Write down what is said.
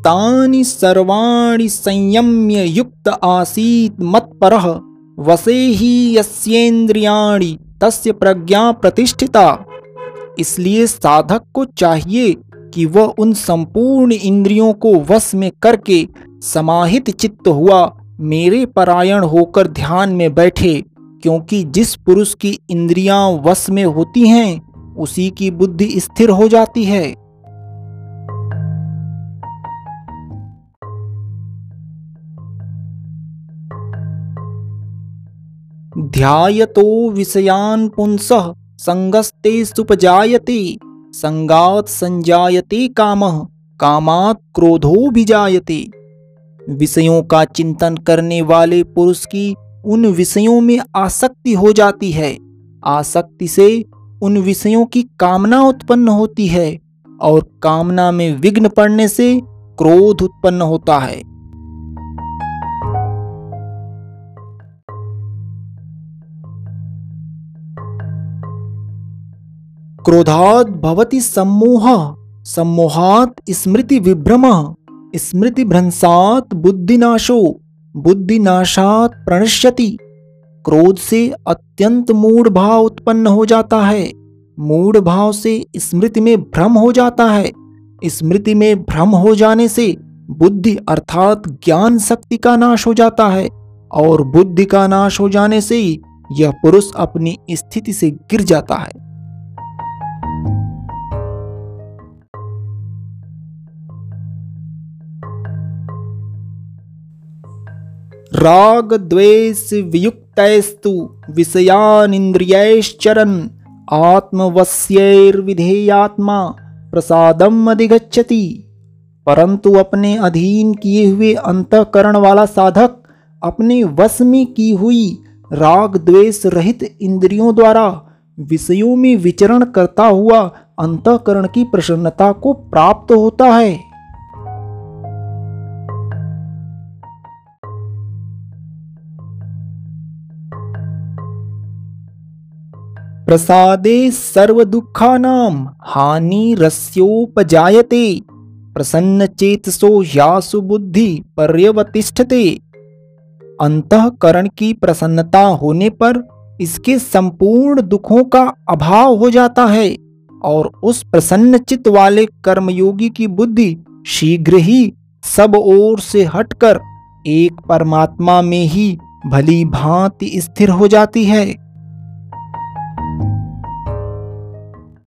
तानि सर्वाणि संयम्य युक्त आसीत मत्परः। वसे ही यस्येन्द्रियाणि तस्य प्रज्ञा प्रतिष्ठिता। इसलिए साधक को चाहिए कि वह उन संपूर्ण इंद्रियों को वश में करके समाहित चित्त हुआ, मेरे परायण होकर ध्यान में बैठे, क्योंकि जिस पुरुष की इंद्रियाँ वश में होती हैं, उसी की बुद्धि स्थिर हो जाती है। ध्यायतो विषयान पुंसः, संगस्ते सुपजायते, संगात संजायते काम, कामात क्रोधो भी जायते विषयों का चिंतन करने वाले पुरुष की उन विषयों में आसक्ति हो जाती है। आसक्ति से उन विषयों की कामना उत्पन्न होती है और कामना में विघ्न पड़ने से क्रोध उत्पन्न होता है। क्रोधात भवति सम्मोह, सम्मोहात स्मृति विभ्रम, स्मृति भ्रंसात बुद्धिनाशो, बुद्धिनाशात प्रणश्यति। क्रोध से अत्यंत मूढ़ भाव उत्पन्न हो जाता है। मूढ़ भाव से स्मृति में भ्रम हो जाता है। स्मृति में भ्रम हो जाने से बुद्धि अर्थात ज्ञान शक्ति का नाश हो जाता है और बुद्धि का नाश हो जाने से यह पुरुष अपनी स्थिति से गिर जाता है। राग द्वेष वियुक्तस्तु विषयानिंद्रियश्चरन् आत्मवश्यैर्विधेयात्मा प्रसादम अधिगच्छति। परंतु अपने अधीन किए हुए अंतकरण वाला साधक, अपने वश में की हुई राग द्वेष रहित इंद्रियों द्वारा विषयों में विचरण करता हुआ अंतकरण की प्रसन्नता को प्राप्त होता है। प्रसादे सर्वदुःखानां हानिरस्योपजायते प्रसन्नचेतसो यासु बुद्धि पर्यवतिष्ठते। अंतकरण की प्रसन्नता होने पर इसके संपूर्ण दुखों का अभाव हो जाता है और उस प्रसन्न चित्त वाले कर्मयोगी की बुद्धि शीघ्र ही सब ओर से हटकर एक परमात्मा में ही भली भांति स्थिर हो जाती है।